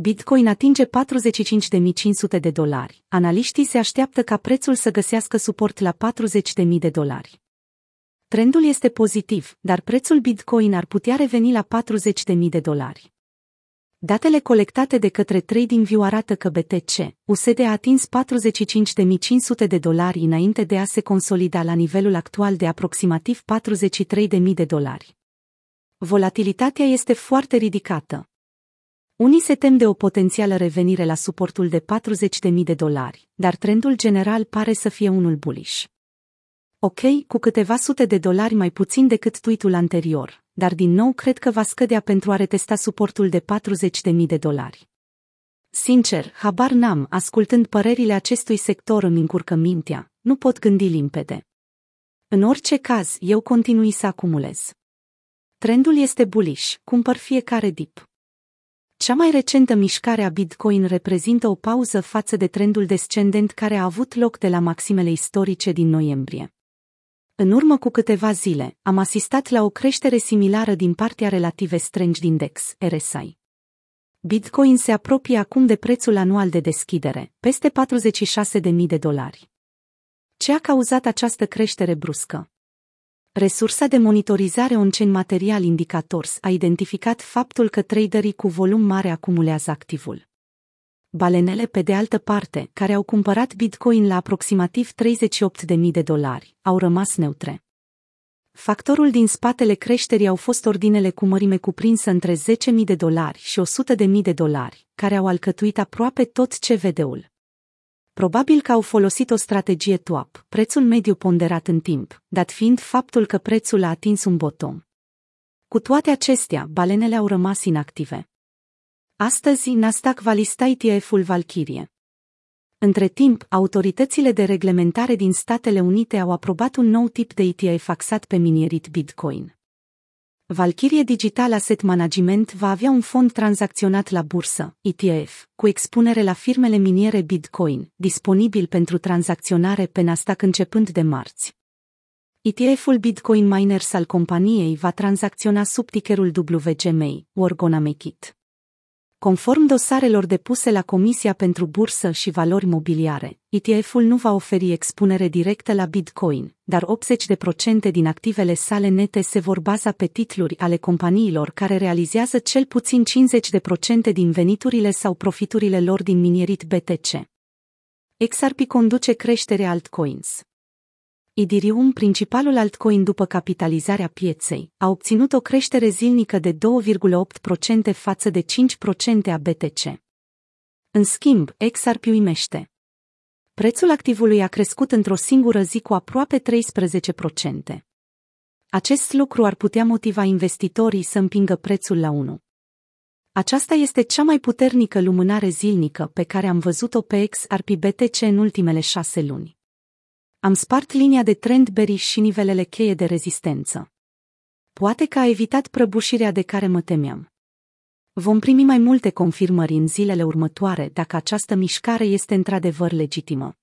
Bitcoin atinge 45.500 de dolari. Analiștii se așteaptă ca prețul să găsească suport la 40.000 de dolari. Trendul este pozitiv, dar prețul Bitcoin ar putea reveni la 40.000 de dolari. Datele colectate de către TradingView arată că BTC, USD a atins 45.500 de dolari înainte de a se consolida la nivelul actual de aproximativ 43.000 de dolari. Volatilitatea este foarte ridicată. Unii se tem de o potențială revenire la suportul de 40.000 de dolari, dar trendul general pare să fie unul bullish. Ok, cu câteva sute de dolari mai puțin decât tweetul anterior, dar din nou cred că va scădea pentru a retesta suportul de 40.000 de dolari. Sincer, habar n-am, ascultând părerile acestui sector îmi încurcă mintea, nu pot gândi limpede. În orice caz, eu continui să acumulez. Trendul este bullish, cumpăr fiecare dip. Cea mai recentă mișcare a Bitcoin reprezintă o pauză față de trendul descendent care a avut loc de la maximele istorice din noiembrie. În urmă cu câteva zile, am asistat la o creștere similară din partea relative strângi din index, RSI. Bitcoin se apropie acum de prețul anual de deschidere, peste 46.000 de dolari. Ce a cauzat această creștere bruscă? Resursa de monitorizare on-chain Material Indicators a identificat faptul că traderii cu volum mare acumulează activul. Balenele, pe de altă parte, care au cumpărat Bitcoin la aproximativ 38.000 de dolari, au rămas neutre. Factorul din spatele creșterii au fost ordinele cu mărime cuprinsă între 10.000 de dolari și 100.000 de dolari, care au alcătuit aproape tot CVD-ul. Probabil că au folosit o strategie TWAP, prețul mediu ponderat în timp, dat fiind faptul că prețul a atins un bottom. Cu toate acestea, balenele au rămas inactive. Astăzi, Nasdaq va lista ETF-ul Valkyrie. Între timp, autoritățile de reglementare din Statele Unite au aprobat un nou tip de ETF axat pe minierit Bitcoin. Valkyrie Digital Asset Management va avea un fond tranzacționat la bursă, ETF, cu expunere la firmele miniere Bitcoin, disponibil pentru tranzacționare pe Nasdaq începând de marți. ETF-ul Bitcoin Miners al companiei va tranzacționa sub tickerul WGMA, Worgona Make It. Conform dosarelor depuse la Comisia pentru Bursă și Valori Mobiliare, ETF-ul nu va oferi expunere directă la Bitcoin, dar 80% din activele sale nete se vor baza pe titluri ale companiilor care realizează cel puțin 50% din veniturile sau profiturile lor din minierit BTC. XRP conduce creșterea altcoins. Idirium, principalul altcoin după capitalizarea pieței, a obținut o creștere zilnică de 2,8% față de 5% a BTC. În schimb, XRP uimește. Prețul activului a crescut într-o singură zi cu aproape 13%. Acest lucru ar putea motiva investitorii să împingă prețul la 1. Aceasta este cea mai puternică lumânare zilnică pe care am văzut-o pe XRP BTC în ultimele șase luni. Am spart linia de trend bearish și nivelele cheie de rezistență. Poate că a evitat prăbușirea de care mă temeam. Vom primi mai multe confirmări în zilele următoare dacă această mișcare este într-adevăr legitimă.